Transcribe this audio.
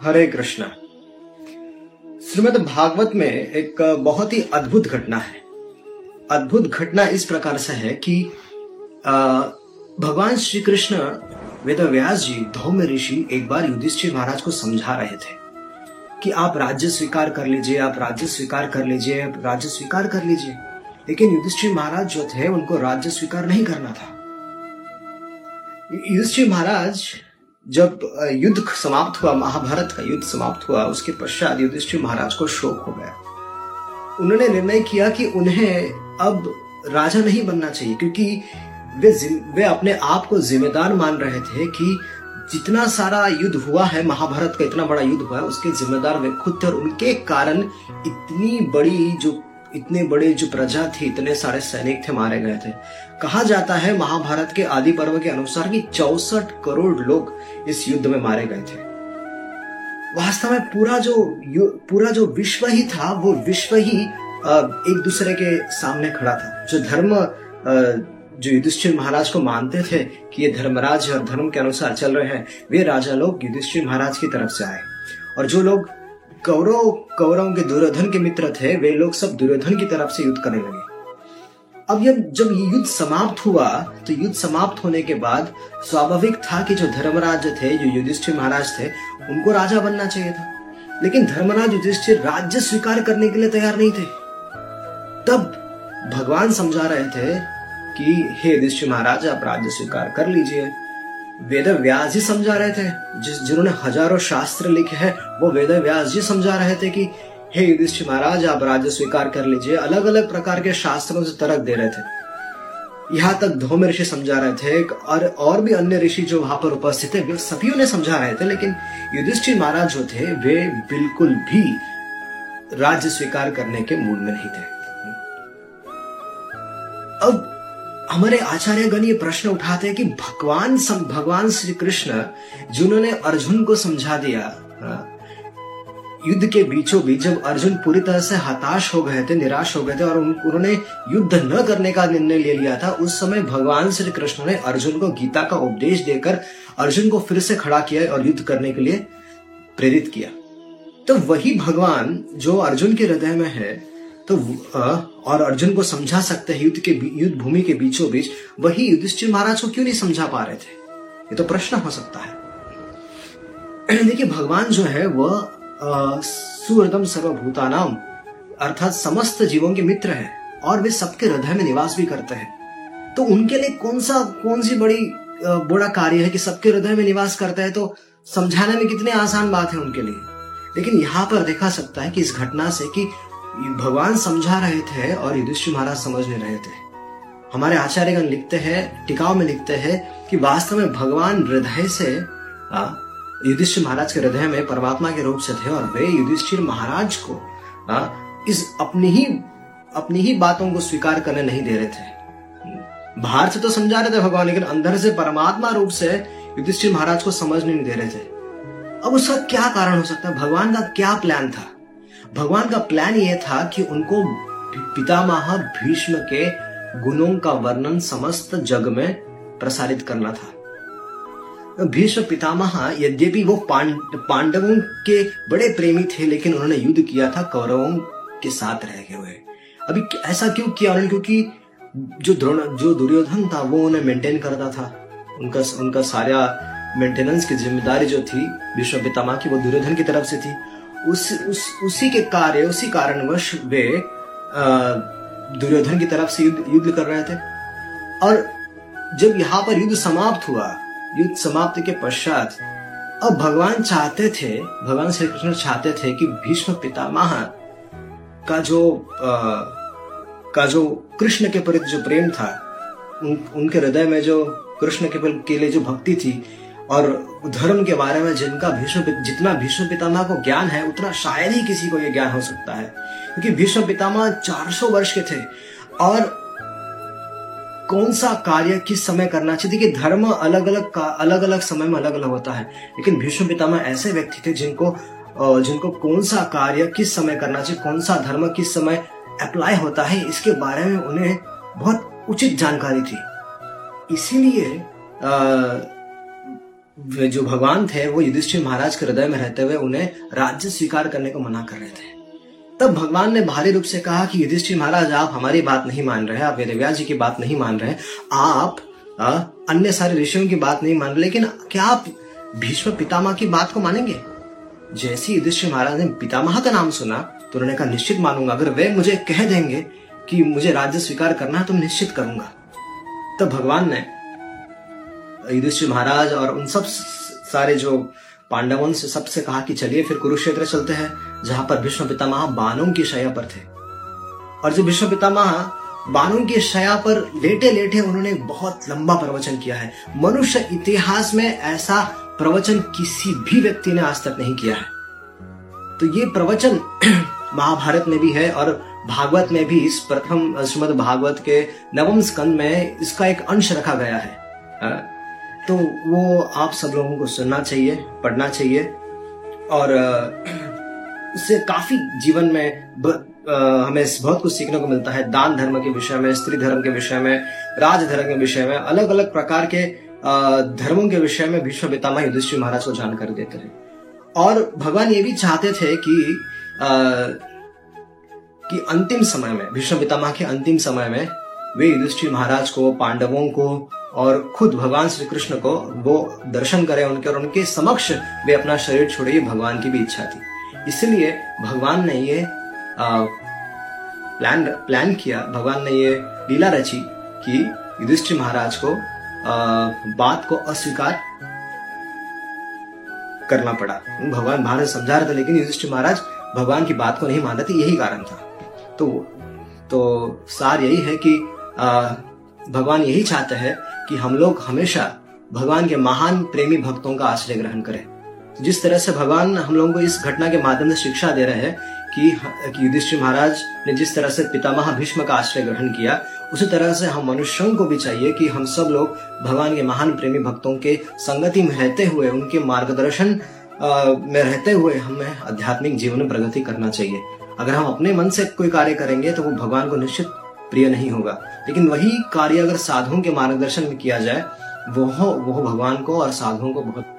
हरे कृष्णा। श्रीमद भागवत में एक बहुत ही अद्भुत घटना है। अद्भुत घटना इस प्रकार से है कि भगवान श्री कृष्ण वेद व्यास जी, धौम्य ऋषि एक बार युधिष्ठिर महाराज को समझा रहे थे कि आप राज्य स्वीकार कर लीजिए, आप राज्य स्वीकार कर लीजिए, आप राज्य स्वीकार कर लीजिए। लेकिन युधिष्ठिर महाराज जो थे, उनको राज्य स्वीकार नहीं करना था। युधिष्ठिर महाराज जब युद्ध समाप्त हुआ, महाभारत का युद्ध समाप्त हुआ, उसके पश्चात युधिष्ठिर महाराज को शोक हो गया। उन्होंने निर्णय किया कि उन्हें अब राजा नहीं बनना चाहिए, क्योंकि वे वे अपने आप को जिम्मेदार मान रहे थे कि जितना सारा युद्ध हुआ है, महाभारत का इतना बड़ा युद्ध हुआ है, उसके जिम्मेदार वे खुद थे और उनके कारण इतनी बड़ी जो इतने बड़े जो प्रजा थी, इतने सारे सैनिक थे, मारे गए थे। कहा जाता है महाभारत के आदि पर्व के अनुसार कि चौसठ करोड़ लोग इस युद्ध में मारे गए थे। वास्तव में पूरा जो पूरा जो विश्व ही था, वो विश्व ही एक दूसरे के सामने खड़ा था। जो धर्म जो युधिष्ठिर महाराज को मानते थे कि ये धर्मराज और धर्म के अनुसार चल रहे हैं, वे राजा लोग युधिष्ठिर महाराज की तरफ़ से आए। और जो लोग कौरव कौरव के दुर्योधन के मित्र थे, वे लोग सब दुर्योधन की तरफ़ से युद्ध करने लगे। अब ये जब युद्ध समाप्त हुआ तो युद्ध समाप्त होने के बाद स्वाभाविक था कि जो धर्मराज थे, जो युधिष्ठिर महाराज थे, उनको राजा बनना चाहिए था। लेकिन धर्मराज युधिष्ठिर राज्य स्वीकार करने के लिए तैयार नहीं थे। तब भगवान समझा रहे थे कि, हे युधिष्ठिर महाराज, आप राज्य स्वीकार कर लीजिए। वेद व्यास जी समझा रहे थे। जिस जिन्होंने हज़ारों शास्त्र लिखे हैं, वो वेद व्यास जी समझा रहे थे कि, हे युधिष्ठिर महाराज, आप राज्य स्वीकार कर लीजिए अलग अलग प्रकार के शास्त्रों से तर्क दे रहे थे। यहाँ तक धोम ऋषि समझा रहे थे, और और भी अन्य ऋषि जो वहाँ पर उपस्थित थे, वे सभी उन्हें समझा रहे थे, लेकिन युधिष्ठिर महाराज जो थे, वे बिल्कुल भी राज्य स्वीकार करने के मूड में नहीं थे। अब हमारे आचार्य गण ये प्रश्न उठाते हैं कि भगवान सम, भगवान श्री कृष्ण जिन्होंने अर्जुन को समझा दिया हाँ, युद्ध के बीचों बीच जब अर्जुन पूरी तरह से हताश हो गए थे निराश हो गए थे और उन्होंने युद्ध न करने का निर्णय ले लिया था उस समय भगवान श्री कृष्ण ने अर्जुन को गीता का उपदेश देकर अर्जुन को फिर से खड़ा किया और युद्ध करने के लिए प्रेरित किया। तो वही भगवान जो अर्जुन के हृदय में है तो और अर्जुन को समझा सकते हैं, युद्ध के युद्ध भूमि के बीचों बीच, वही युधिष्ठिर महाराज को क्यों नहीं समझा पा रहे थे? ये तो प्रश्न हो सकता है। देखिए, भगवान जो है वह सुहृदम सर्वभूतानाम, अर्थात समस्त जीवों के मित्र है, और वे सबके हृदय में निवास भी करते हैं। तो उनके लिए कौन सा, कौन सी बड़ी बड़ा कार्य है कि सबके हृदय में निवास करता है? तो समझाने में कितने आसान बात है उनके लिए। लेकिन यहाँ पर देखा सकता है कि इस घटना से कि भगवान समझा रहे थे और युधिष्ठिर महाराज समझ नहीं रहे थे। हमारे आचार्यगण लिखते हैं टिकाव में लिखते हैं कि वास्तव में भगवान हृदय से युधिष्ठिर महाराज के हृदय में परमात्मा के रूप से थे और वे युधिष्ठिर महाराज को आ, इस अपनी ही अपनी ही बातों को स्वीकार करने नहीं दे रहे थे। बाहर से तो समझा रहे थे भगवान लेकिन अंदर से परमात्मा रूप से युधिष्ठिर महाराज को समझ नहीं दे रहे थे। अब उसका क्या कारण हो सकता है? भगवान का क्या प्लान था? भगवान का प्लान यह था कि उनको पितामह भीष्म के गुणों का वर्णन समस्त जग में प्रसारित करना था। भीष्म पितामह यद्यपि वो पांडवों के बड़े प्रेमी थे, लेकिन उन्होंने युद्ध किया था, कौरवों के साथ रह गए हुए। अभी ऐसा क्यों किया उन्होंने? क्योंकि जो द्रोण, जो दुर्योधन था, वो उन्हें मेंटेन करता था। उनका उनका सारा मेंटेनेंस की ज़िम्मेदारी जो थी, भीष्म पितामह की, वो दुर्योधन की तरफ़ से थी। उस, उस उसी के कार्य उसी कारणवश वे दुर्योधन की तरफ़ से युद्ध युद्ध कर रहे थे। और जब यहाँ पर युद्ध समाप्त हुआ युद्ध समाप्ति के पश्चात अब भगवान चाहते थे भगवान श्री कृष्ण चाहते थे कि भीष्म पितामह का जो आ, का जो कृष्ण के प्रति जो प्रेम था उन, उनके हृदय में जो कृष्ण के, के लिए जो भक्ति थी और धर्म के बारे में जिनका भीष्म जितना भीष्म पितामह को ज्ञान है, उतना शायद ही किसी को यह ज्ञान हो सकता है। क्योंकि भीष्म पितामह 400 वर्ष के थे, और कौन सा कार्य किस समय करना चाहिए? कि धर्म अलग अलग का अलग अलग समय में अलग अलग होता है, लेकिन भीष्म पितामह ऐसे व्यक्ति थे जिनको जिनको कौन सा कार्य किस समय करना चाहिए, कौन सा धर्म किस समय अप्लाई होता है, इसके बारे में उन्हें बहुत उचित जानकारी थी। इसीलिए जो भगवान थे वो युधिष्ठिर महाराज के हृदय में रहते हुए उन्हें राज्य स्वीकार करने को मना कर रहे थे। तब भगवान ने भारी रूप से कहा कि युधिष्ठिर महाराज आप हमारी बात नहीं मान रहे आप वेदव्यास जी की बात नहीं मान रहे आप आ, अन्य सारे ऋषियों की बात नहीं मान रहे लेकिन क्या आप भीष्म पितामह की बात को मानेंगे? जैसे युधिष्ठिर महाराज ने पितामह का नाम सुना तो उन्होंने कहा निश्चित मानूँगा अगर वे मुझे कह देंगे कि मुझे राज्य स्वीकार करना है तो निश्चित करूँगा। तब भगवान ने युधिष्ठिर महाराज और उन सब सारे जो पांडवों से सबसे कहा कि चलिए फिर कुरुक्षेत्र चलते हैं, जहाँ पर भीष्म पितामह बानों की शया पर थे। और जो भीष्म पितामह बानों की शया पर लेटे लेटे उन्होंने बहुत लंबा प्रवचन किया है। मनुष्य इतिहास में ऐसा प्रवचन किसी भी व्यक्ति ने आज तक नहीं किया है। तो ये प्रवचन महाभारत में भी है और भागवत में भी इस प्रथम श्रीमद भागवत के नवम स्कंद में इसका एक अंश रखा गया है। तो वो आप सब लोगों को सुनना चाहिए पढ़ना चाहिए। और उससे काफ़ी जीवन में ब, आ, हमें बहुत कुछ सीखने को मिलता है। दान धर्म के विषय में स्त्री धर्म के विषय में राज धर्म के विषय में अलग अलग प्रकार के धर्मों के विषय में भीष्म पितामह युधिष्ठिर महाराज को जानकारी देते हैं। और भगवान ये भी चाहते थे कि आ, कि अंतिम समय में भीष्म पितामह के अंतिम समय में वे युधिष्ठिर महाराज को पांडवों को और खुद भगवान श्री कृष्ण को वो दर्शन करें उनके और उनके समक्ष वे अपना शरीर छोड़े भगवान की भी इच्छा थी। इसलिए भगवान ने ये आ, प्लान प्लान किया। भगवान ने ये लीला रची कि युधिष्ठिर महाराज को आ, बात को अस्वीकार करना पड़ा। भगवान महाराज समझा रहे थे लेकिन युधिष्ठिर महाराज भगवान की बात को नहीं मान रहे थे यही कारण था। तो तो सार यही है कि आ, भगवान यही चाहते हैं कि हम लोग हमेशा भगवान के महान प्रेमी भक्तों का आश्रय ग्रहण करें। जिस तरह से भगवान हम लोगों को इस घटना के माध्यम से शिक्षा दे रहे हैं कि, कि युधिष्ठिर महाराज ने जिस तरह से पितामह भीष्म का आश्रय ग्रहण किया उसी तरह से हम मनुष्यों को भी चाहिए कि हम सब लोग भगवान के महान प्रेमी भक्तों के संगति में रहते हुए उनके मार्गदर्शन में रहते हुए हमें आध्यात्मिक जीवन में प्रगति करना चाहिए। अगर हम अपने मन से कोई कार्य करेंगे तो वो भगवान को निश्चित प्रिय नहीं होगा। लेकिन वही कार्य अगर साधुओं के मार्गदर्शन में किया जाए, वह वह भगवान को और साधुओं को बहुत